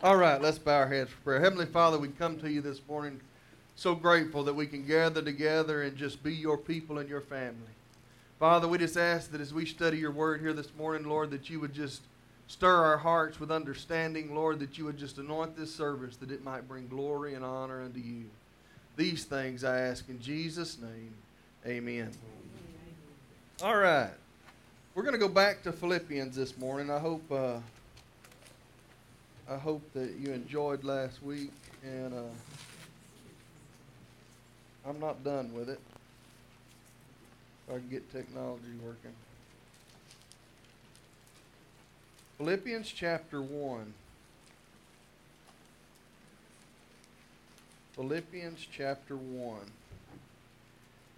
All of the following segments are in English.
All right, let's bow our heads for prayer. Heavenly Father, we come to you this morning so grateful that we can gather together and just be your people and your family. Father, we just ask that as we study your word here this morning, Lord, that you would just stir our hearts with understanding, Lord, that you would just anoint this service that it might bring glory and honor unto you. These things I ask in Jesus' name. Amen. All right. We're going to go back to Philippians this morning. I hope uh, I hope that you enjoyed last week, and uh, I'm not done with it. If I can get technology working. Philippians chapter 1. Philippians chapter 1.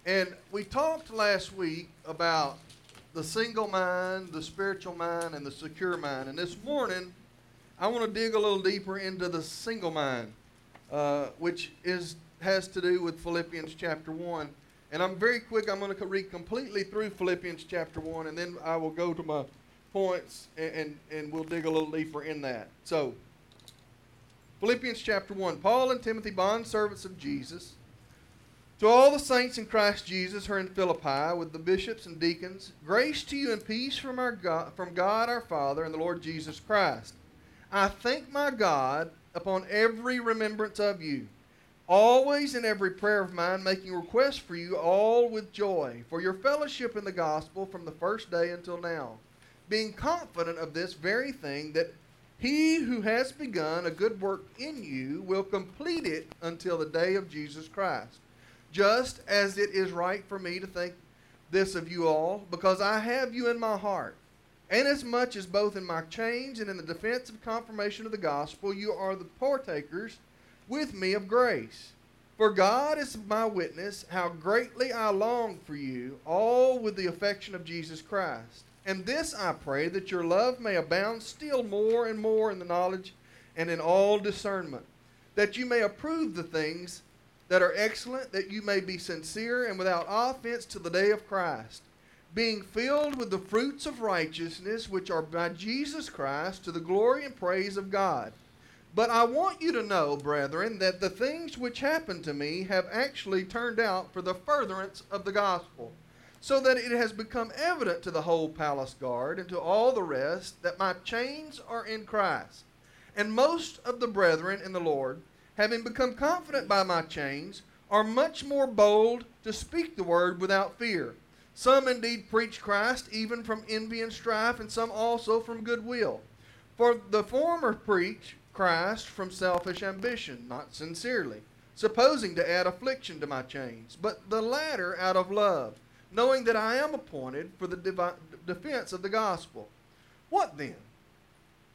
And we talked last week about the single mind, the spiritual mind, and the secure mind. And this morning, I want to dig a little deeper into the single mind, uh, which is has to do with Philippians chapter 1. And I'm very quick, I'm going to read completely through Philippians chapter 1, and then I will go to my points and, and, and we'll dig a little deeper in that. So, Philippians chapter 1 Paul and Timothy, bond servants of Jesus to all the saints in Christ Jesus who are in Philippi, with the bishops and deacons, grace to you and peace from, our God, from God our Father and the Lord Jesus Christ. I thank my God upon every remembrance of you, always in every prayer of mine, making requests for you all with joy, for your fellowship in the gospel from the first day until now, being confident of this very thing, that he who has begun a good work in you will complete it until the day of Jesus Christ just as it is right for me to think this of you all, because I have you in my heart. And as both in my change and in the defense of confirmation of the gospel, you are the partakers with me of grace. For God is my witness how greatly I long for you, all with the affection of Jesus Christ. And this I pray, that your love may abound still more and more in the knowledge and in all discernment, that you may approve the things that are excellent, that you may be sincere and without offense to the day of Christ, being filled with the fruits of righteousness which are by Jesus Christ to the glory and praise of God. But I want you to know, brethren, that the things which happened to me have actually turned out for the furtherance of the gospel, so that it has become evident to the whole palace guard and to all the rest that my chains are in Christ. And most of the brethren in the Lord, having become confident by my chains, are much more bold to speak the word without fear. Some indeed preach Christ even from envy and strife, and some also from goodwill. For the former preach Christ from selfish ambition, not sincerely, supposing to add affliction to my chains, but the latter out of love, knowing that I am appointed for the defense of the gospel. What then?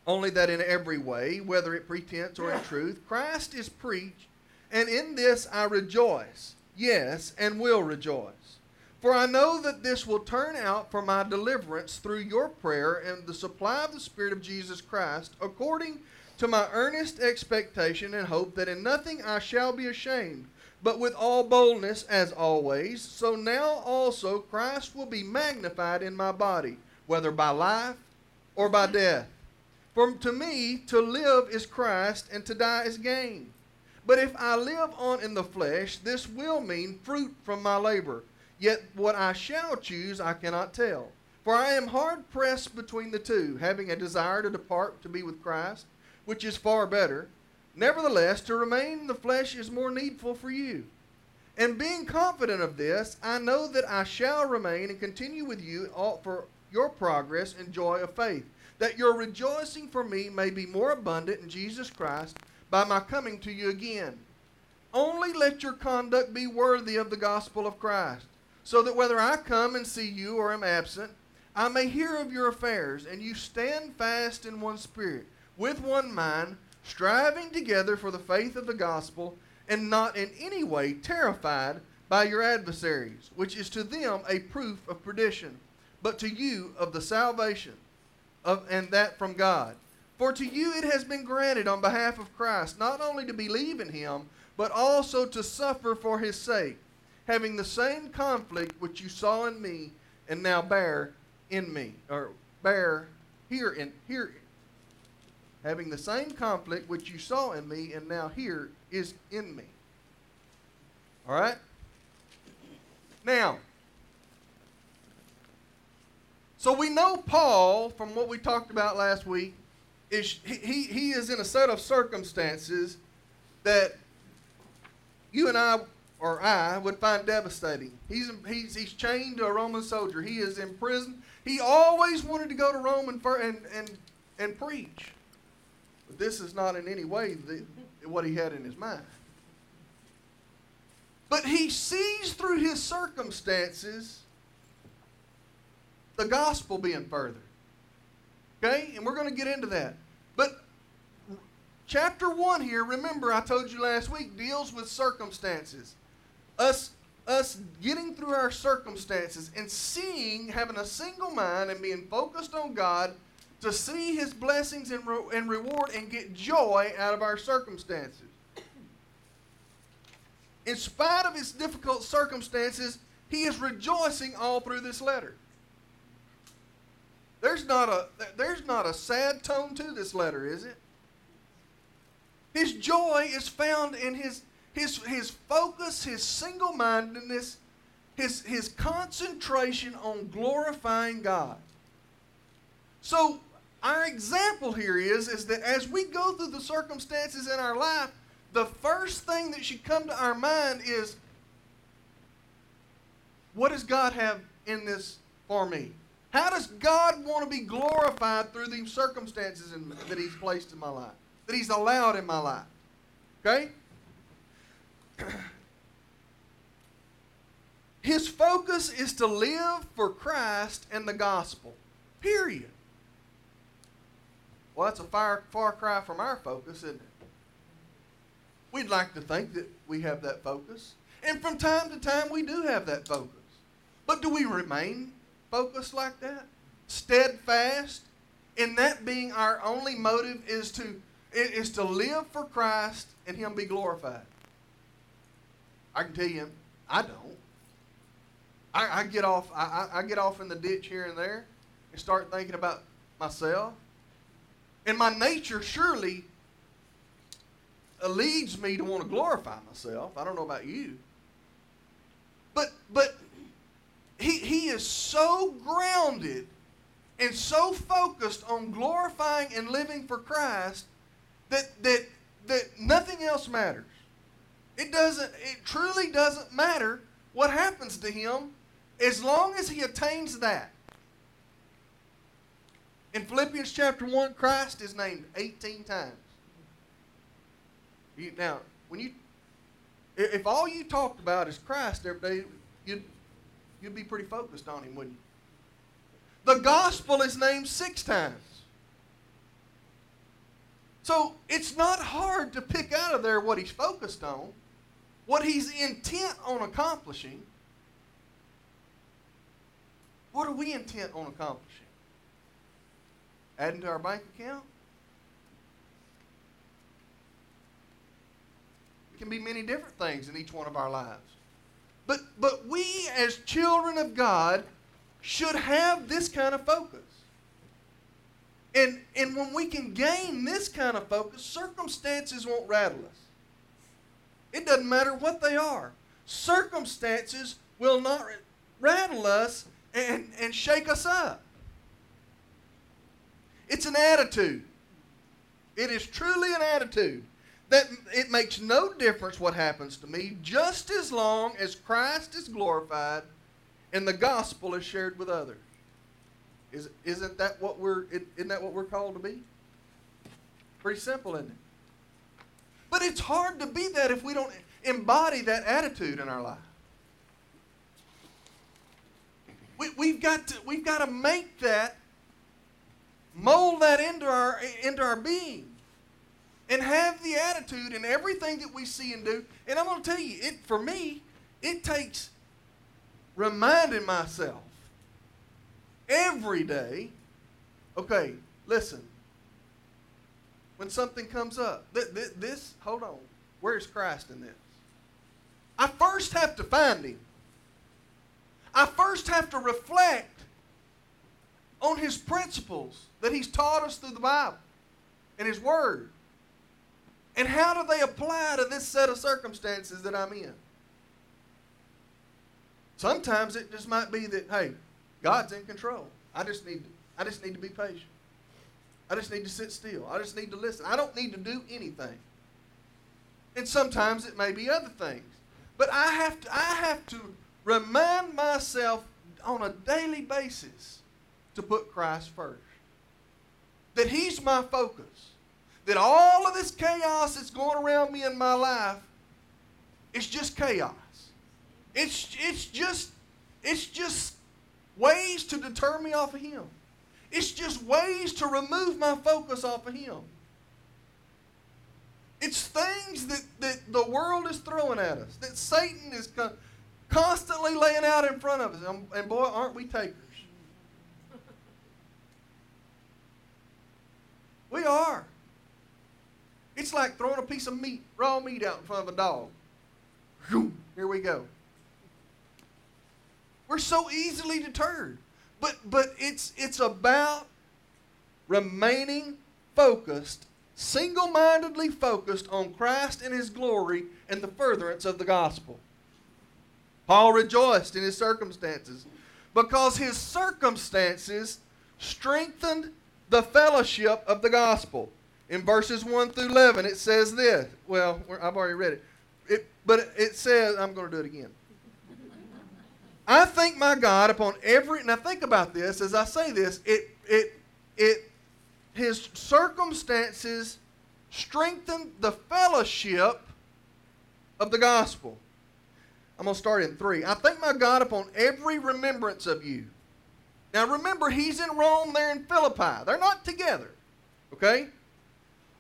only that in every way, whether it pretense or in truth, Christ is preached, and in this I rejoice, yes, and will rejoice. For I know that this will turn out for my deliverance through your prayer and the supply of the Spirit of Jesus Christ, according to my earnest expectation and hope that in nothing I shall be ashamed, but with all boldness as always, so now also Christ will be magnified in my body, whether by life or by death. For to me, to live is Christ, and to die is gain. But if I live on in the flesh, this will mean fruit from my labor. Yet what I shall choose, I cannot tell. For I am hard pressed between the two, having a desire to depart to be with Christ, which is far better. Nevertheless, to remain in the flesh is more needful for you. And being confident of this, I know that I shall remain and continue with you all for your progress and joy of faith that your rejoicing for me may be more abundant in Jesus Christ by my coming to you again. Only let your conduct be worthy of the gospel of Christ, so that whether I come and see you or am absent, I may hear of your affairs, and you stand fast in one spirit, with one mind, striving together for the faith of the gospel, and not in any way terrified by your adversaries, which is to them a proof of perdition, but to you of the salvation of, and that from God. For to you it has been granted on behalf of Christ not only to believe in him, but also to suffer for his sake, having the same conflict which you saw in me and now bear in me, or bear here in here having the same conflict which you saw in me and now here is in me. All right? Now, so we know Paul, from what we talked about last week, is he, he is in a set of circumstances that you and I or I would find devastating. He's, he's, he's chained to a Roman soldier. He is in prison. He always wanted to go to Rome and, and, and, and preach. But this is not in any way the, what he had in his mind. But he sees through his circumstances the gospel being furthered. Okay? And we're going to get into that. But chapter 1 here, remember I told you last week, deals with circumstances. Us us getting through our circumstances and seeing, having a single mind and being focused on God to see His blessings and, re- and reward and get joy out of our circumstances. In spite of his difficult circumstances, he is rejoicing all through this letter. There's not a there's not a sad tone to this letter, is it? His joy is found in his his his focus, his single-mindedness, his his concentration on glorifying God. So our example here is is that as we go through the circumstances in our life, the first thing that should come to our mind is what does God have in this for me? How does God want to be glorified through these circumstances in, that He's placed in my life, that He's allowed in my life? Okay? His focus is to live for Christ and the gospel. Period. Well, that's a far, far cry from our focus, isn't it? We'd like to think that we have that focus. And from time to time, we do have that focus. But do we remain focused like that? Steadfast? In that being our only motive is to, is to live for Christ and Him be glorified. I can tell you, I don't. I, I get off. I, I get off in the ditch here and there, and start thinking about myself. And my nature surely leads me to want to glorify myself. I don't know about you. But but he he is so grounded and so focused on glorifying and living for Christ that that that nothing else matters. It doesn't it truly doesn't matter what happens to him as long as he attains that. In Philippians chapter 1, Christ is named 18 times. You, now, when you, if all you talked about is Christ every day, you'd, you'd be pretty focused on him, wouldn't you? The gospel is named six times. So it's not hard to pick out of there what he's focused on, what he's intent on accomplishing. What are we intent on accomplishing? Adding to our bank account? It can be many different things in each one of our lives. But, but we, as children of God, should have this kind of focus. And, and when we can gain this kind of focus, circumstances won't rattle us. It doesn't matter what they are. Circumstances will not rattle us and, and shake us up. It's an attitude. It is truly an attitude that it makes no difference what happens to me just as long as Christ is glorified and the gospel is shared with others. Is, isn't that what we're isn't that what we're called to be? Pretty simple, isn't it? But it's hard to be that if we don't embody that attitude in our life. We, we've got to we've got to make that mold that into our into our being and have the attitude in everything that we see and do. And I'm going to tell you, it for me, it takes reminding myself every day. Okay, listen. When something comes up, th- th- this, hold on, where's Christ in this? I first have to find Him. I first have to reflect on His principles that He's taught us through the Bible. and His Word. And how do they apply to this set of circumstances that I'm in? Sometimes it just might be that, hey, God's in control. I just need to, I just need to be patient. I just need to sit still. I just need to listen. I don't need to do anything. And sometimes it may be other things. But I have to, I have to remind myself on a daily basis to put Christ first. That He's my focus. That all of this chaos that's going around me in my life is just chaos. It's, it's just it's just ways to deter me off of Him. It's just ways to remove my focus off of Him. It's things that, that the world is throwing at us, that Satan is con- constantly laying out in front of us. And, and boy, aren't we takers? We are. It's like throwing a piece of meat, raw meat out in front of a dog. Here we go. We're so easily deterred. But but it's it's about remaining focused, single-mindedly focused on Christ and his glory and the furtherance of the gospel. Paul rejoiced in his circumstances because his circumstances strengthened the fellowship of the gospel. In verses 1 through 11, it says this. Well, I've already read it. it but it says, I'm going to do it again. I thank my God upon every. Now think about this as I say this. It it it his circumstances strengthened the fellowship of the gospel. I'm going to start in three. I thank my God upon every remembrance of you. Now remember, he's in Rome, they're in Philippi. They're not together. Okay?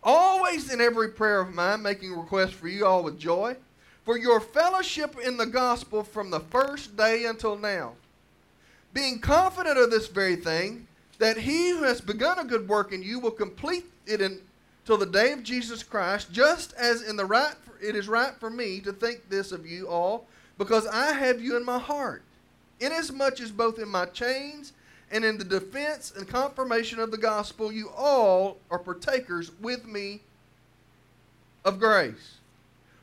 Always in every prayer of mine, making requests for you all with joy for your fellowship in the gospel from the first day until now. Being confident of this very thing, that he who has begun a good work in you will complete it until the day of Jesus Christ, just as in the right it is right for me to think this of you all, because I have you in my heart, inasmuch as both in my chains and in the defense and confirmation of the gospel you all are partakers with me of grace.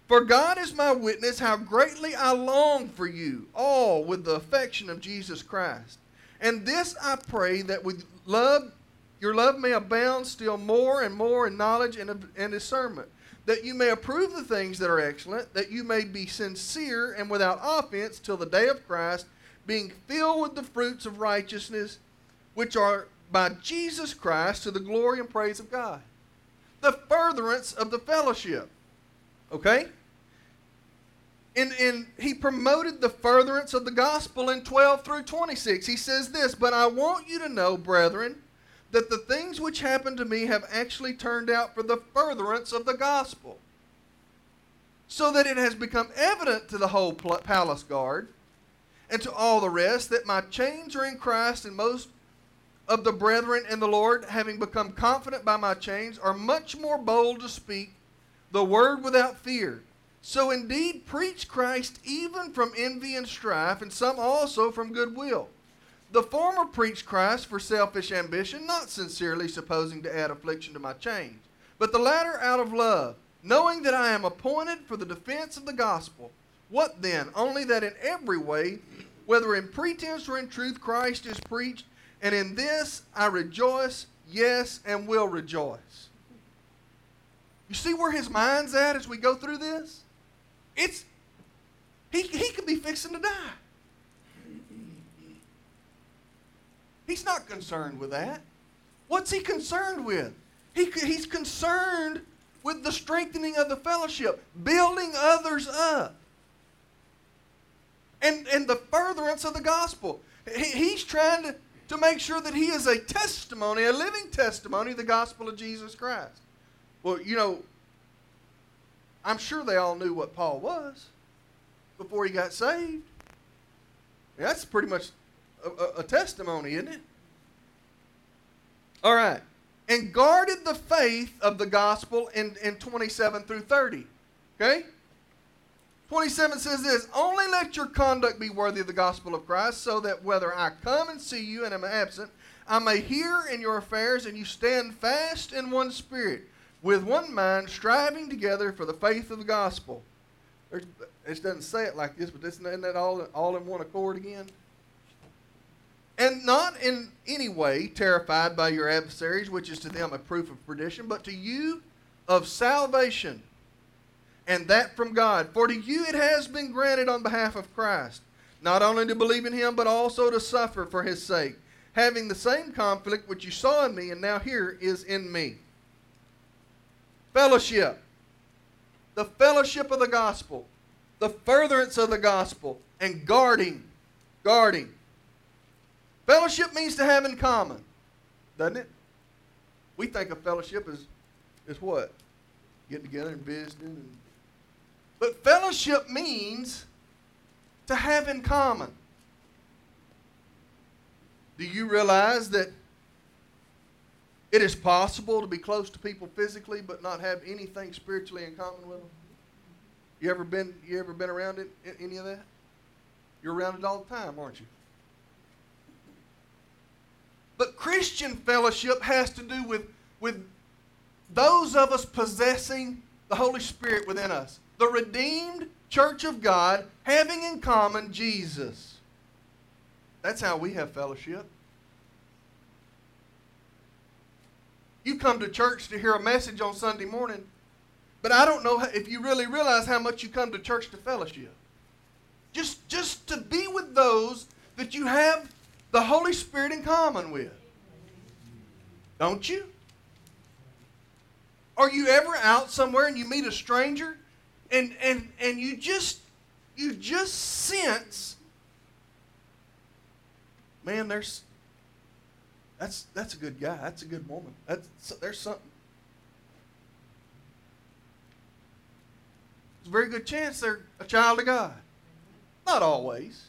For God is my witness how greatly I long for you, all with the affection of Jesus Christ. And this I pray that with love, your love may abound still more and more in knowledge and, and discernment, that you may approve the things that are excellent, that you may be sincere and without offense till the day of Christ, being filled with the fruits of righteousness, which are by Jesus Christ to the glory and praise of God. The furtherance of the fellowship. Okay? And, and he promoted the furtherance of the gospel in 12 through 26. He says this, But I want you to know, brethren, that the things which happened to me have actually turned out for the furtherance of the gospel. So that it has become evident to the whole palace guard and to all the rest that my chains are in Christ, and most of the brethren in the Lord, having become confident by my chains, are much more bold to speak the word without fear. So indeed, preach Christ even from envy and strife, and some also from goodwill. The former preach Christ for selfish ambition, not sincerely supposing to add affliction to my chains, but the latter out of love, knowing that I am appointed for the defense of the gospel. What then? Only that in every way, whether in pretense or in truth, Christ is preached, and in this I rejoice, yes, and will rejoice. You see where his mind's at as we go through this? It's he, he could be fixing to die. He's not concerned with that. What's he concerned with? He, he's concerned with the strengthening of the fellowship, building others up, and, and the furtherance of the gospel. He, he's trying to, to make sure that he is a testimony, a living testimony of the gospel of Jesus Christ. Well, you know, I'm sure they all knew what Paul was before he got saved. That's pretty much a, a, a testimony, isn't it? All right. And guarded the faith of the gospel in, in 27 through 30. Okay? 27 says this Only let your conduct be worthy of the gospel of Christ, so that whether I come and see you and am absent, I may hear in your affairs, and you stand fast in one spirit, with one mind, striving together for the faith of the gospel. There's, it doesn't say it like this, but isn't that all, all in one accord again? And not in any way terrified by your adversaries, which is to them a proof of perdition, but to you of salvation, and that from God. For to you it has been granted on behalf of Christ, not only to believe in him, but also to suffer for his sake, having the same conflict which you saw in me and now here is in me. Fellowship. The fellowship of the gospel, the furtherance of the gospel, and guarding. Guarding. Fellowship means to have in common, doesn't it? We think of fellowship as, as what? Getting together and visiting. And, but fellowship means to have in common. Do you realize that it is possible to be close to people physically but not have anything spiritually in common with them? You ever been you ever been around it, any of that? You're around it all the time, aren't you? But Christian fellowship has to do with, with those of us possessing the Holy Spirit within us. The redeemed church of God having in common Jesus. That's how we have fellowship. You come to church to hear a message on Sunday morning, but I don't know if you really realize how much you come to church to fellowship. Just, just to be with those that you have the Holy Spirit in common with. Don't you? Are you ever out somewhere and you meet a stranger and and and you just you just sense man there's that's that's a good guy. That's a good woman. That's there's something. There's a very good chance they're a child of god. Not always.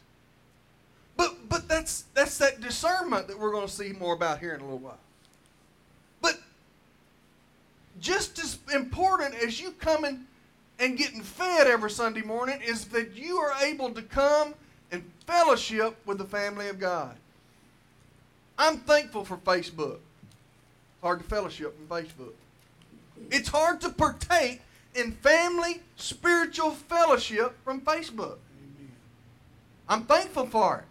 But but that's that's that discernment that we're going to see more about here in a little while. But just as important as you coming and getting fed every Sunday morning is that you are able to come and fellowship with the family of God. I'm thankful for Facebook. Hard to fellowship from Facebook. It's hard to partake in family spiritual fellowship from Facebook. I'm thankful for it.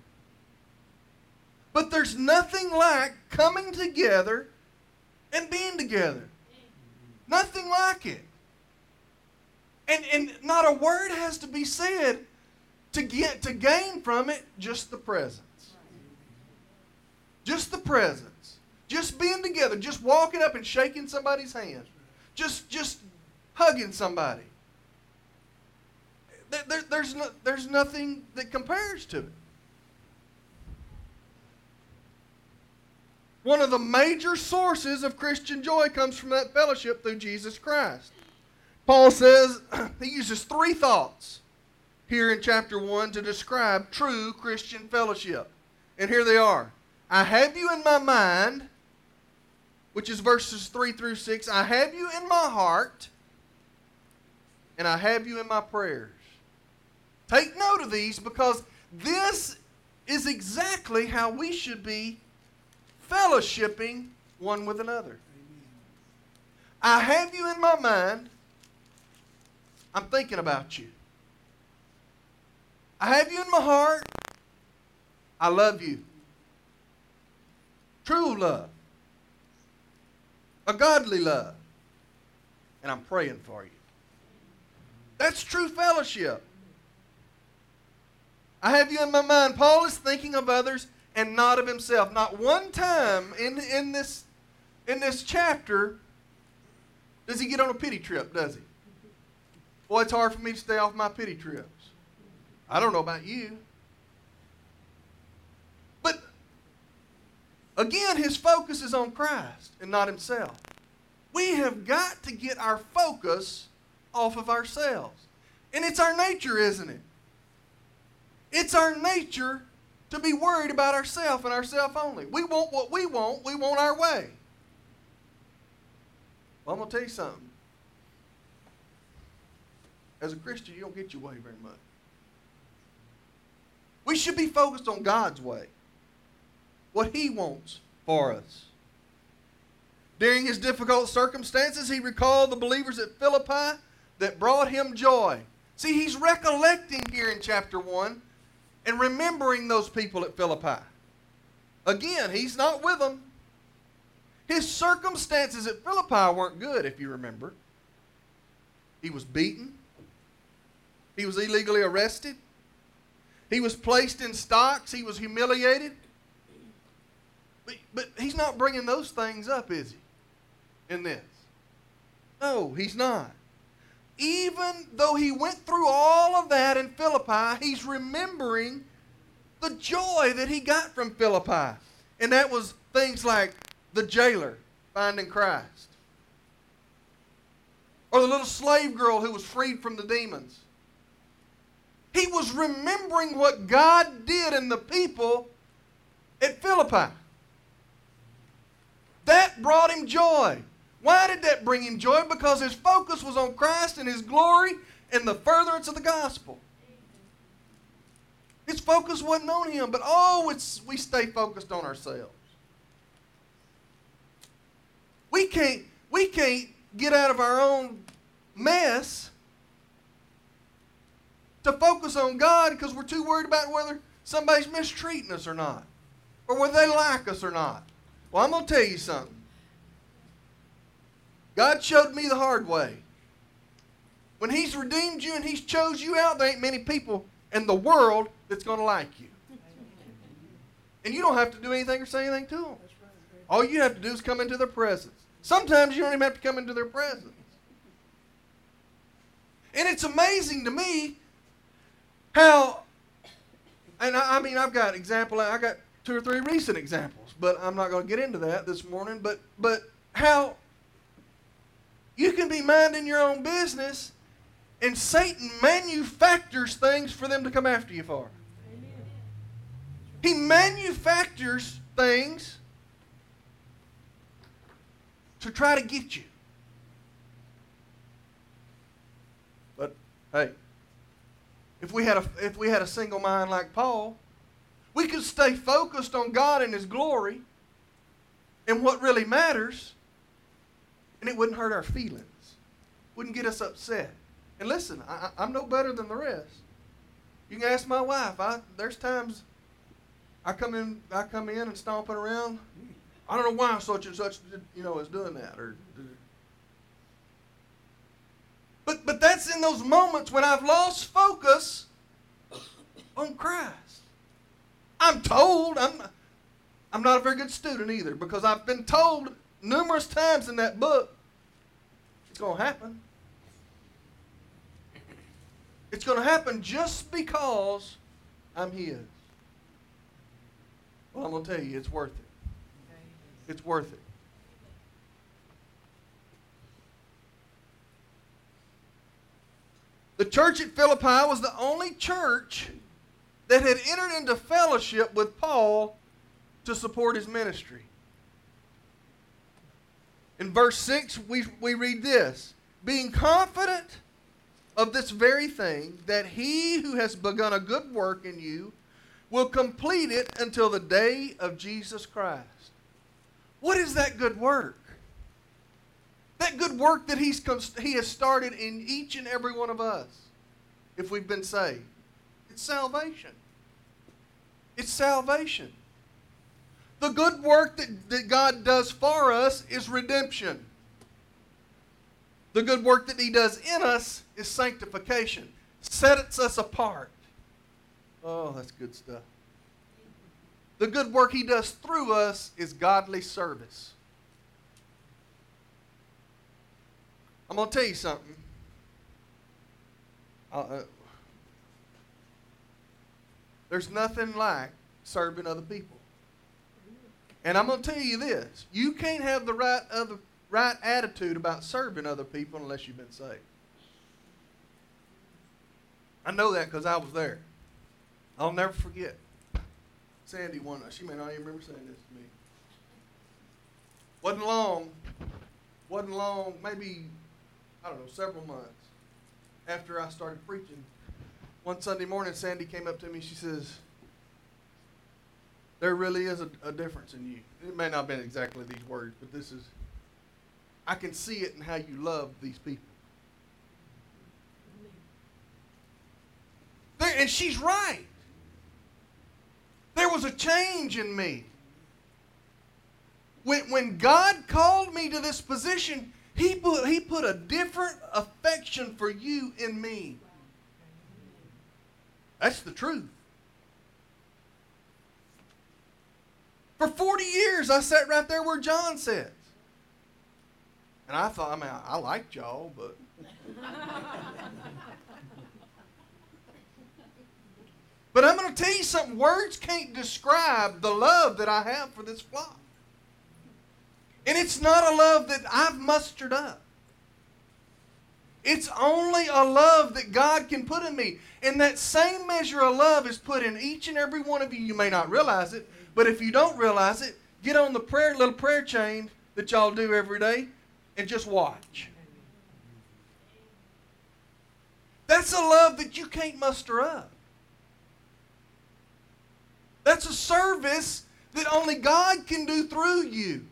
But there's nothing like coming together and being together. Nothing like it. And, and not a word has to be said to get to gain from it just the presence. Just the presence. Just being together, just walking up and shaking somebody's hand. Just just hugging somebody. There, there's, no, there's nothing that compares to it. One of the major sources of Christian joy comes from that fellowship through Jesus Christ. Paul says, he uses three thoughts here in chapter 1 to describe true Christian fellowship. And here they are I have you in my mind, which is verses 3 through 6. I have you in my heart, and I have you in my prayers. Take note of these because this is exactly how we should be fellowshipping one with another. I have you in my mind. I'm thinking about you. I have you in my heart. I love you. True love. A godly love. And I'm praying for you. That's true fellowship. I have you in my mind. Paul is thinking of others and not of himself. Not one time in, in, this, in this chapter does he get on a pity trip, does he? Boy, it's hard for me to stay off my pity trips. I don't know about you. But again, his focus is on Christ and not himself. We have got to get our focus off of ourselves. And it's our nature, isn't it? It's our nature to be worried about ourselves and ourselves only. We want what we want, we want our way. Well, I'm going to tell you something. As a Christian, you don't get your way very much. We should be focused on God's way, what He wants for us. During his difficult circumstances, he recalled the believers at Philippi that brought him joy. See, he's recollecting here in chapter 1 and remembering those people at Philippi. Again, he's not with them. His circumstances at Philippi weren't good, if you remember. He was beaten, he was illegally arrested, he was placed in stocks, he was humiliated. But, but he's not bringing those things up, is he? In this. No, he's not. Even though he went through all of that in Philippi, he's remembering the joy that he got from Philippi. And that was things like the jailer finding Christ, or the little slave girl who was freed from the demons. He was remembering what God did in the people at Philippi. That brought him joy. Why did that bring him joy? Because his focus was on Christ and his glory and the furtherance of the gospel. His focus wasn't on him, but oh, it's, we stay focused on ourselves. We can't, we can't get out of our own mess to focus on God because we're too worried about whether somebody's mistreating us or not, or whether they like us or not. Well, I'm going to tell you something. God showed me the hard way. When He's redeemed you and He's chose you out, there ain't many people in the world that's going to like you. And you don't have to do anything or say anything to them. All you have to do is come into their presence. Sometimes you don't even have to come into their presence. And it's amazing to me how, and I, I mean, I've got example, I got two or three recent examples, but I'm not going to get into that this morning. But but how you can be minding your own business, and Satan manufactures things for them to come after you for. He manufactures things to try to get you. But hey, if we had a if we had a single mind like Paul, we could stay focused on God and His glory and what really matters, and it wouldn't hurt our feelings, wouldn't get us upset. And listen, I, I'm no better than the rest. You can ask my wife. I, there's times I come in, I come in and stomping around. I don't know why such and such, you know, is doing that. Or, but but that's in those moments when I've lost focus on Christ. I'm told I'm I'm not a very good student either because I've been told numerous times in that book it's going to happen. It's going to happen just because I'm His. Well, I'm going to tell you, it's worth it. It's worth it. The church at Philippi was the only church that had entered into fellowship with Paul to support his ministry. In verse 6, we, we read this Being confident of this very thing, that he who has begun a good work in you will complete it until the day of Jesus Christ. What is that good work? That good work that he's, he has started in each and every one of us, if we've been saved. It's salvation. It's salvation. The good work that, that God does for us is redemption. The good work that He does in us is sanctification. Sets us apart. Oh, that's good stuff. The good work He does through us is godly service. I'm going to tell you something. Uh, there's nothing like serving other people. And I'm going to tell you this you can't have the right, other, right attitude about serving other people unless you've been saved. I know that because I was there. I'll never forget. Sandy one. She may not even remember saying this to me. Wasn't long. Wasn't long. Maybe I don't know. Several months after I started preaching. One Sunday morning, Sandy came up to me. She says, there really is a, a difference in you. It may not have been exactly these words, but this is, I can see it in how you love these people. There, and she's right. There was a change in me. When, when God called me to this position, he put, he put a different affection for you in me. That's the truth. For 40 years, I sat right there where John sits. And I thought, I mean, I, I liked y'all, but. but I'm going to tell you something. Words can't describe the love that I have for this flock. And it's not a love that I've mustered up. It's only a love that God can put in me. And that same measure of love is put in each and every one of you. You may not realize it, but if you don't realize it, get on the prayer little prayer chain that y'all do every day and just watch. That's a love that you can't muster up. That's a service that only God can do through you.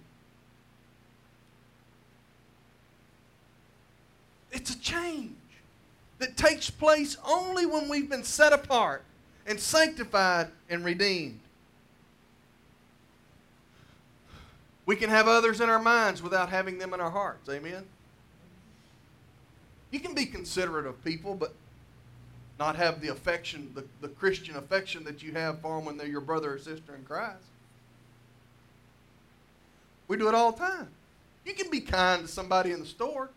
It's a change that takes place only when we've been set apart and sanctified and redeemed. We can have others in our minds without having them in our hearts. Amen? You can be considerate of people, but not have the affection, the, the Christian affection that you have for them when they're your brother or sister in Christ. We do it all the time. You can be kind to somebody in the store,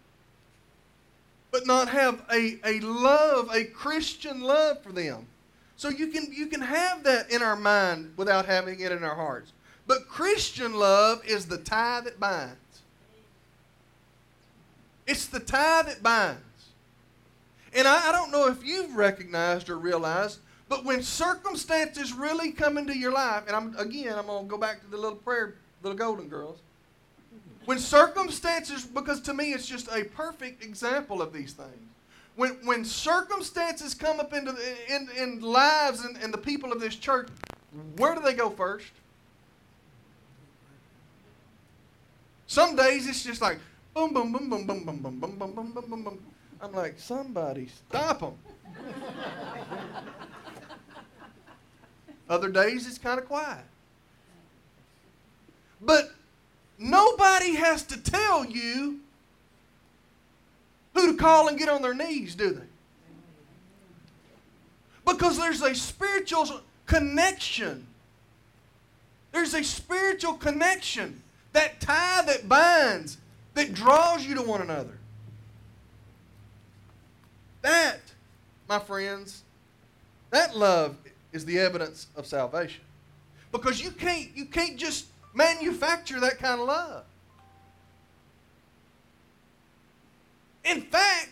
but not have a, a love, a Christian love for them. So you can you can have that in our mind without having it in our hearts. But Christian love is the tie that binds. It's the tie that binds. And I, I don't know if you've recognized or realized, but when circumstances really come into your life, and I'm again I'm gonna go back to the little prayer, little golden girls. When circumstances, because to me it's just a perfect example of these things. When, when circumstances come up into the, in, in lives and, and the people of this church, where do they go first? Some days it's just like boom, boom, boom, boom, boom, boom, boom, boom, boom, boom, boom, boom, boom. I'm like, somebody stop them. Other days it's kind of quiet. But nobody has to tell you who to call and get on their knees, do they? Because there's a spiritual connection. There's a spiritual connection. That tie that binds, that draws you to one another. That, my friends, that love is the evidence of salvation. Because you can't, you can't just manufacture that kind of love. In fact,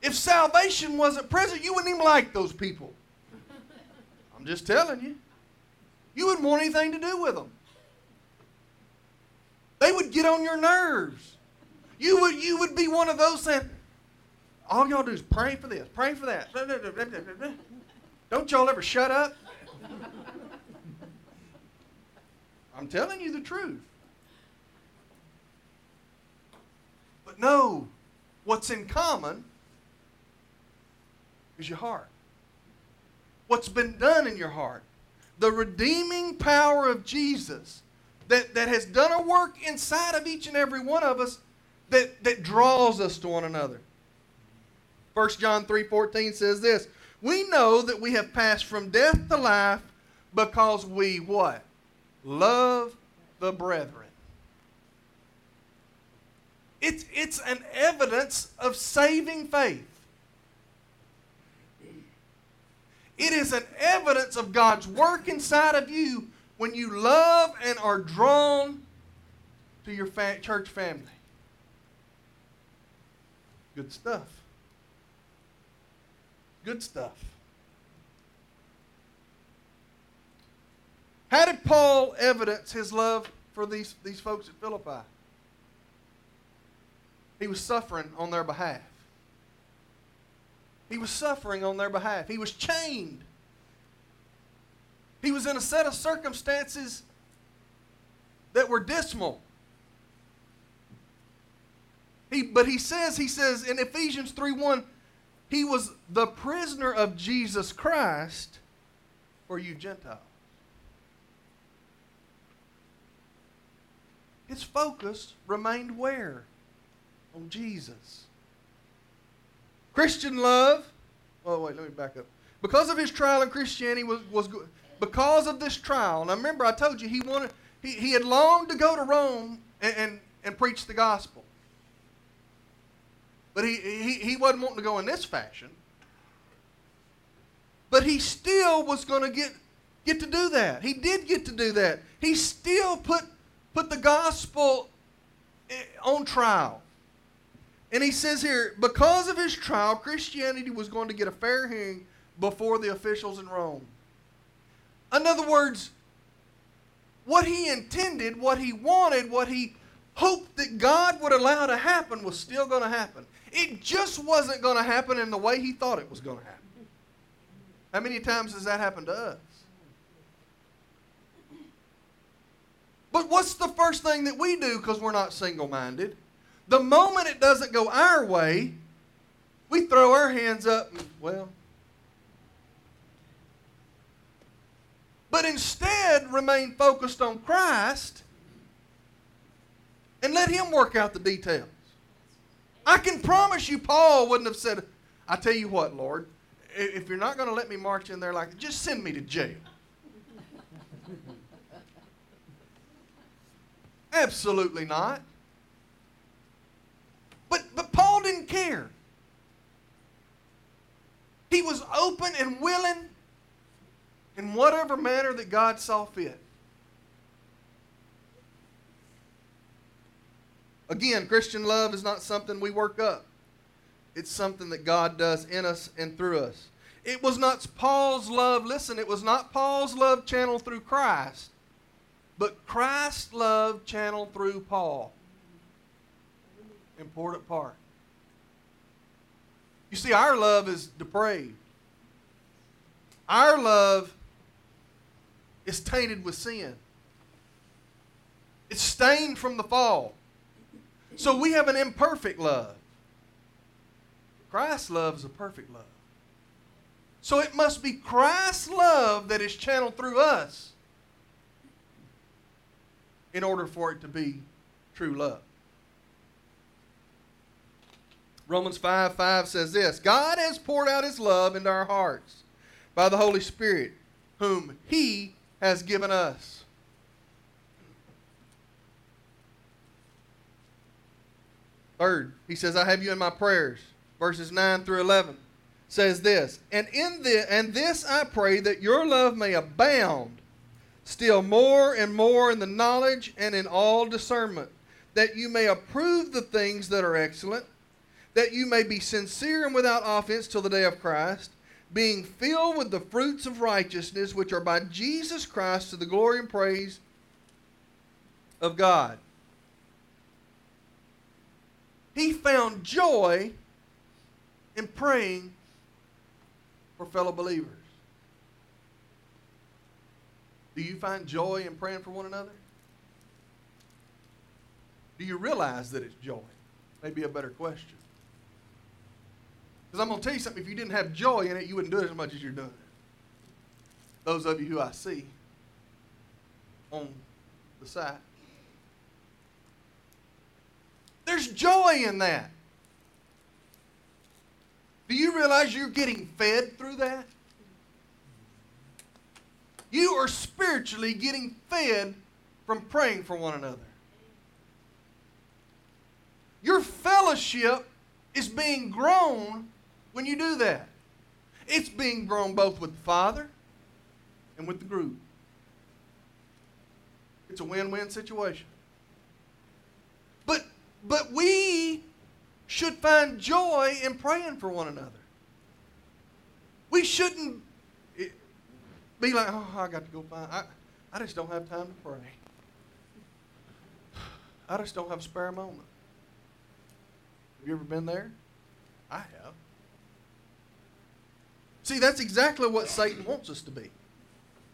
if salvation wasn't present, you wouldn't even like those people. I'm just telling you. You wouldn't want anything to do with them. They would get on your nerves. You would, you would be one of those saying, all y'all do is pray for this, pray for that. Don't y'all ever shut up? I'm telling you the truth. But no, what's in common is your heart. What's been done in your heart. The redeeming power of Jesus that, that has done a work inside of each and every one of us that, that draws us to one another. 1 John 3:14 says this, "We know that we have passed from death to life because we what? Love the brethren." It's, it's an evidence of saving faith. It is an evidence of God's work inside of you when you love and are drawn to your fa- church family. Good stuff. Good stuff. How did Paul evidence his love for these, these folks at Philippi? He was suffering on their behalf. He was suffering on their behalf. He was chained. He was in a set of circumstances that were dismal. He, but he says, he says in Ephesians 3 1, he was the prisoner of Jesus Christ for you Gentiles. His focus remained where? On Jesus. Christian love. Oh, wait, let me back up. Because of his trial in Christianity was, was because of this trial. Now remember, I told you he wanted he, he had longed to go to Rome and, and, and preach the gospel. But he, he, he wasn't wanting to go in this fashion. But he still was going to get, get to do that. He did get to do that. He still put, put the gospel eh, on trial. And he says here, because of his trial, Christianity was going to get a fair hearing before the officials in Rome. In other words, what he intended, what he wanted, what he hoped that God would allow to happen was still going to happen. It just wasn't going to happen in the way he thought it was going to happen. How many times has that happened to us? But what's the first thing that we do because we're not single minded? The moment it doesn't go our way, we throw our hands up and, well, but instead remain focused on Christ and let Him work out the details. I can promise you, Paul wouldn't have said, I tell you what, Lord, if you're not going to let me march in there like just send me to jail. Absolutely not. But, but Paul didn't care. He was open and willing in whatever manner that God saw fit. Again, Christian love is not something we work up. It's something that God does in us and through us. It was not Paul's love, listen, it was not Paul's love channeled through Christ, but Christ's love channeled through Paul. Important part. You see, our love is depraved. Our love is tainted with sin. It's stained from the fall. So we have an imperfect love. Christ's love is a perfect love. So it must be Christ's love that is channeled through us in order for it to be true love. Romans 5 5 says this God has poured out his love into our hearts by the Holy Spirit, whom he has given us. Third, he says, I have you in my prayers. Verses 9 through 11 says this, and in this, and this I pray that your love may abound still more and more in the knowledge and in all discernment, that you may approve the things that are excellent, that you may be sincere and without offense till the day of Christ, being filled with the fruits of righteousness which are by Jesus Christ to the glory and praise of God. He found joy in praying for fellow believers. Do you find joy in praying for one another? Do you realize that it's joy? Maybe a better question. Because I'm going to tell you something. If you didn't have joy in it, you wouldn't do it as much as you're doing it. Those of you who I see on the side. There's joy in that. Do you realize you're getting fed through that? You are spiritually getting fed from praying for one another. Your fellowship is being grown when you do that. It's being grown both with the Father and with the group. It's a win win situation. But but we should find joy in praying for one another. We shouldn't be like, oh, I got to go find. I, I just don't have time to pray. I just don't have a spare moment. Have you ever been there? I have. See, that's exactly what Satan wants us to be.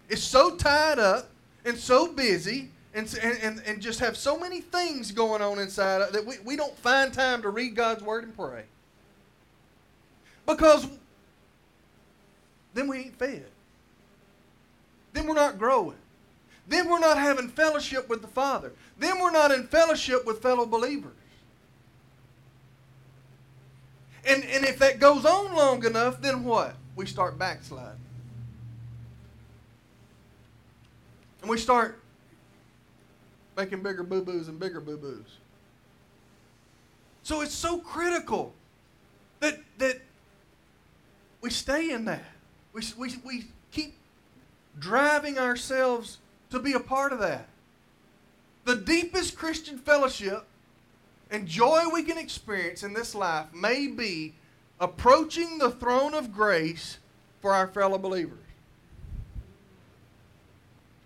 It's so tied up and so busy and, and, and just have so many things going on inside that we, we don't find time to read God's Word and pray. Because then we ain't fed. Then we're not growing. Then we're not having fellowship with the Father. Then we're not in fellowship with fellow believers. And, and if that goes on long enough, then what? We start backsliding. And we start making bigger boo boos and bigger boo boos. So it's so critical that, that we stay in that. We, we, we driving ourselves to be a part of that. The deepest Christian fellowship and joy we can experience in this life may be approaching the throne of grace for our fellow believers.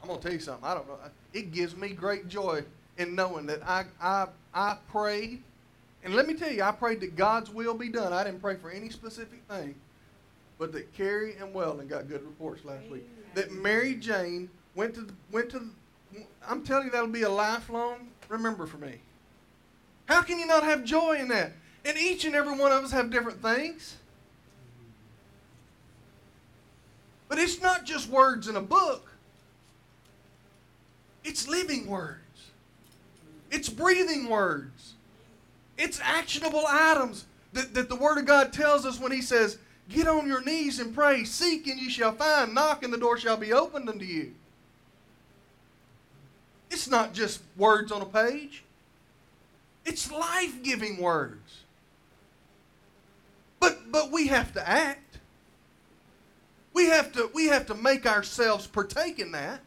I'm going to tell you something. I don't know. It gives me great joy in knowing that I, I, I prayed. And let me tell you, I prayed that God's will be done. I didn't pray for any specific thing. But that Carrie and Weldon got good reports last Amen. week. That Mary Jane went to, went to, I'm telling you, that'll be a lifelong remember for me. How can you not have joy in that? And each and every one of us have different things. But it's not just words in a book. It's living words. It's breathing words. It's actionable items that, that the Word of God tells us when He says, Get on your knees and pray, seek and you shall find, knock and the door shall be opened unto you. It's not just words on a page, it's life giving words. But, but we have to act. We have to, we have to make ourselves partake in that.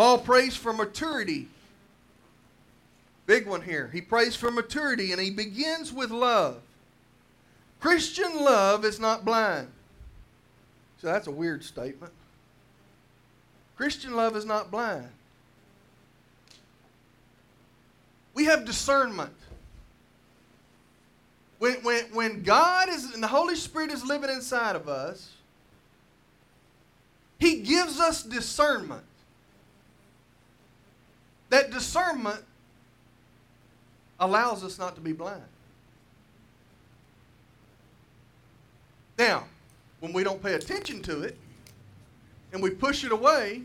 Paul prays for maturity. Big one here. He prays for maturity and he begins with love. Christian love is not blind. So that's a weird statement. Christian love is not blind. We have discernment. When, when, when God is and the Holy Spirit is living inside of us, He gives us discernment that discernment allows us not to be blind. Now, when we don't pay attention to it and we push it away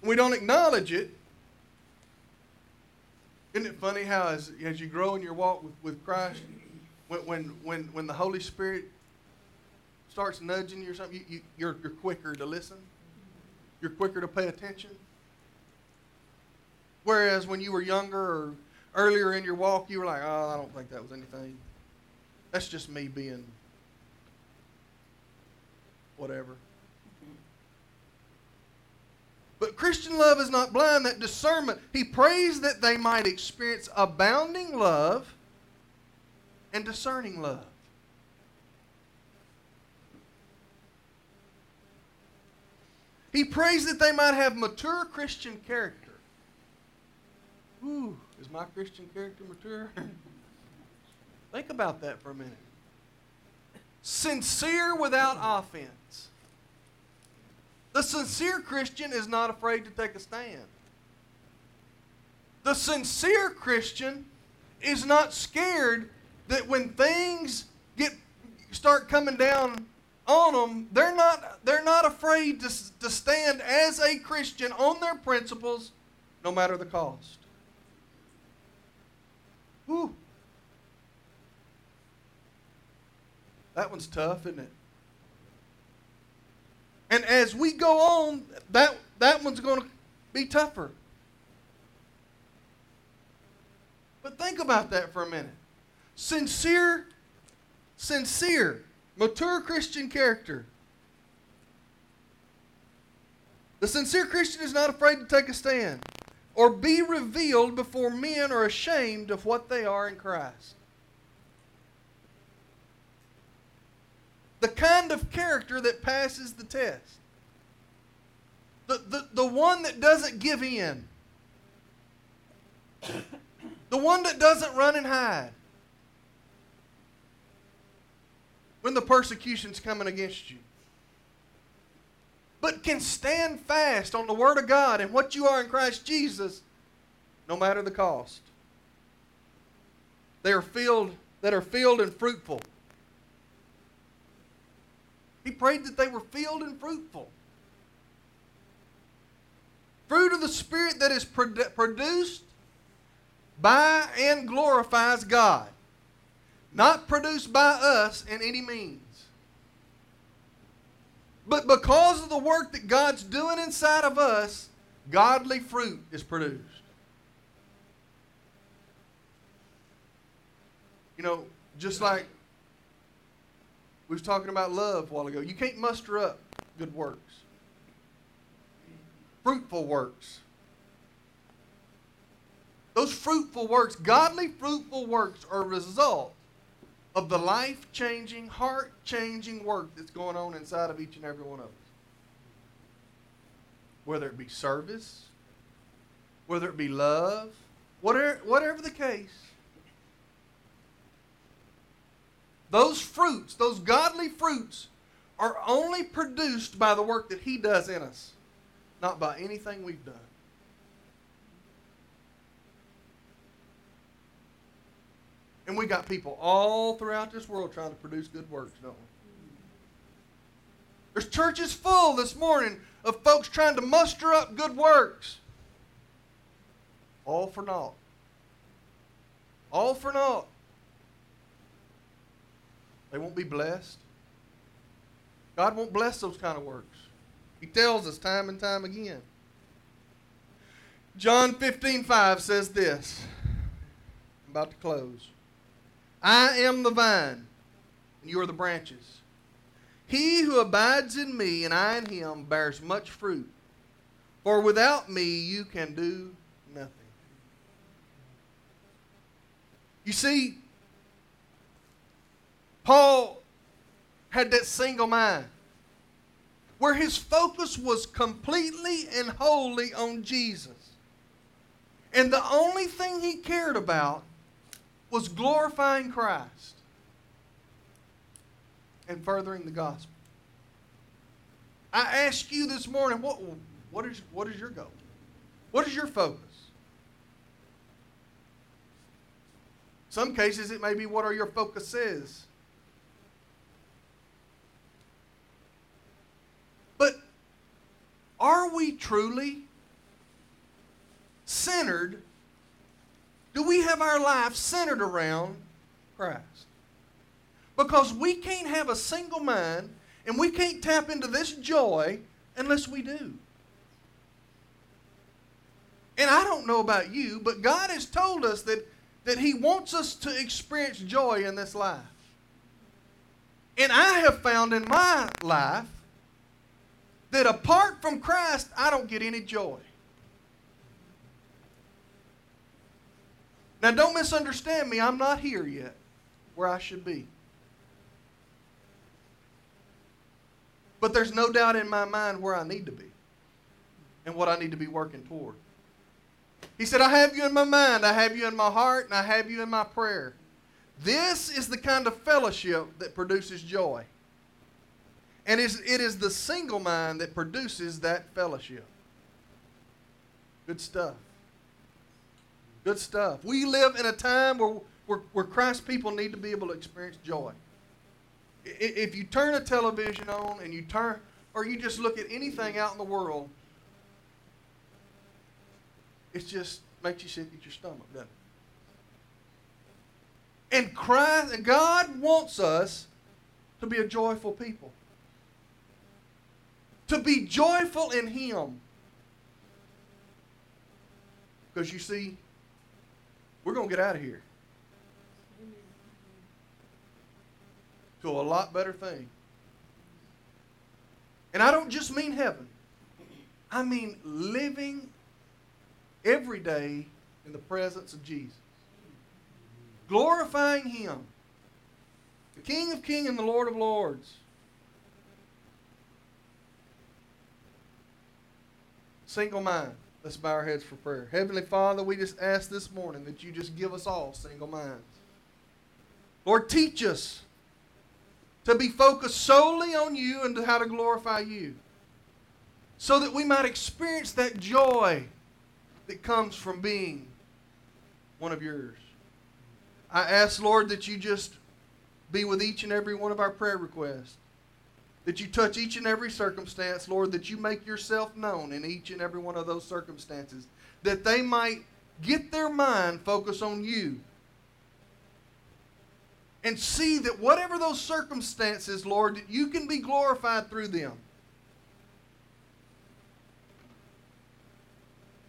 and we don't acknowledge it, isn't it funny how as, as you grow in your walk with, with Christ, when, when, when, when the Holy Spirit starts nudging you or something, you, you, you're, you're quicker to listen? You're quicker to pay attention? Whereas when you were younger or earlier in your walk, you were like, oh, I don't think that was anything. That's just me being whatever. But Christian love is not blind, that discernment. He prays that they might experience abounding love and discerning love. He prays that they might have mature Christian character. Ooh, is my Christian character mature? Think about that for a minute. Sincere without offense. The sincere Christian is not afraid to take a stand. The sincere Christian is not scared that when things get start coming down on them, they're not they're not afraid to, to stand as a Christian on their principles no matter the cost. Whew. That one's tough, isn't it? And as we go on, that, that one's going to be tougher. But think about that for a minute. Sincere, sincere, mature Christian character. The sincere Christian is not afraid to take a stand or be revealed before men are ashamed of what they are in Christ. The kind of character that passes the test. The, the, the one that doesn't give in. The one that doesn't run and hide. When the persecution's coming against you. But can stand fast on the Word of God and what you are in Christ Jesus, no matter the cost. They are filled that are filled and fruitful. He prayed that they were filled and fruitful. Fruit of the Spirit that is produced by and glorifies God, not produced by us in any means. But because of the work that God's doing inside of us, godly fruit is produced. You know, just like we was talking about love a while ago, you can't muster up good works. Fruitful works. Those fruitful works, godly fruitful works, are a result of the life changing, heart changing work that's going on inside of each and every one of us. Whether it be service, whether it be love, whatever, whatever the case, Those fruits, those godly fruits, are only produced by the work that He does in us, not by anything we've done. And we got people all throughout this world trying to produce good works, don't we? There's churches full this morning of folks trying to muster up good works. All for naught. All for naught. They won't be blessed. God won't bless those kind of works. He tells us time and time again. John 15, 5 says this. I'm about to close. I am the vine, and you are the branches. He who abides in me and I in him bears much fruit. For without me you can do nothing. You see, Paul had that single mind where his focus was completely and wholly on Jesus. And the only thing he cared about was glorifying Christ and furthering the gospel. I ask you this morning, what, what, is, what is your goal? What is your focus? Some cases it may be what are your focuses. But are we truly centered? Do we have our life centered around Christ? Because we can't have a single mind and we can't tap into this joy unless we do. And I don't know about you, but God has told us that, that He wants us to experience joy in this life. And I have found in my life that apart from Christ, I don't get any joy. Now, don't misunderstand me. I'm not here yet where I should be. But there's no doubt in my mind where I need to be and what I need to be working toward. He said, I have you in my mind, I have you in my heart, and I have you in my prayer. This is the kind of fellowship that produces joy. And it is the single mind that produces that fellowship. Good stuff. Good stuff. We live in a time where, where, where Christ people need to be able to experience joy. If you turn a television on and you turn, or you just look at anything out in the world, it just makes you sick at your stomach, doesn't it? And Christ, and God wants us to be a joyful people to be joyful in Him. Because you see, we're going to get out of here to a lot better thing. And I don't just mean heaven, I mean living every day in the presence of Jesus, glorifying Him, the King of Kings and the Lord of Lords. Single mind. Let's bow our heads for prayer. Heavenly Father, we just ask this morning that you just give us all single minds. Lord, teach us to be focused solely on you and how to glorify you. So that we might experience that joy that comes from being one of yours. I ask, Lord, that you just be with each and every one of our prayer requests. That you touch each and every circumstance, Lord, that you make yourself known in each and every one of those circumstances. That they might get their mind focused on you and see that whatever those circumstances, Lord, that you can be glorified through them.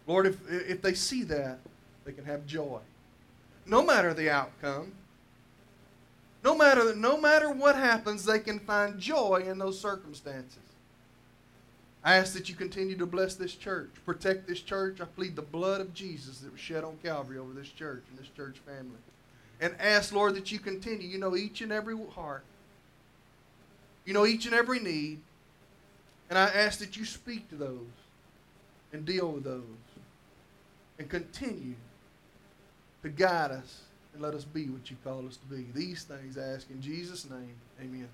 Lord, if, if they see that, they can have joy. No matter the outcome, no matter, no matter what happens, they can find joy in those circumstances. I ask that you continue to bless this church, protect this church. I plead the blood of Jesus that was shed on Calvary over this church and this church family and ask, Lord, that you continue. You know each and every heart, you know each and every need. And I ask that you speak to those and deal with those and continue to guide us and let us be what you call us to be. These things I ask in Jesus' name. Amen.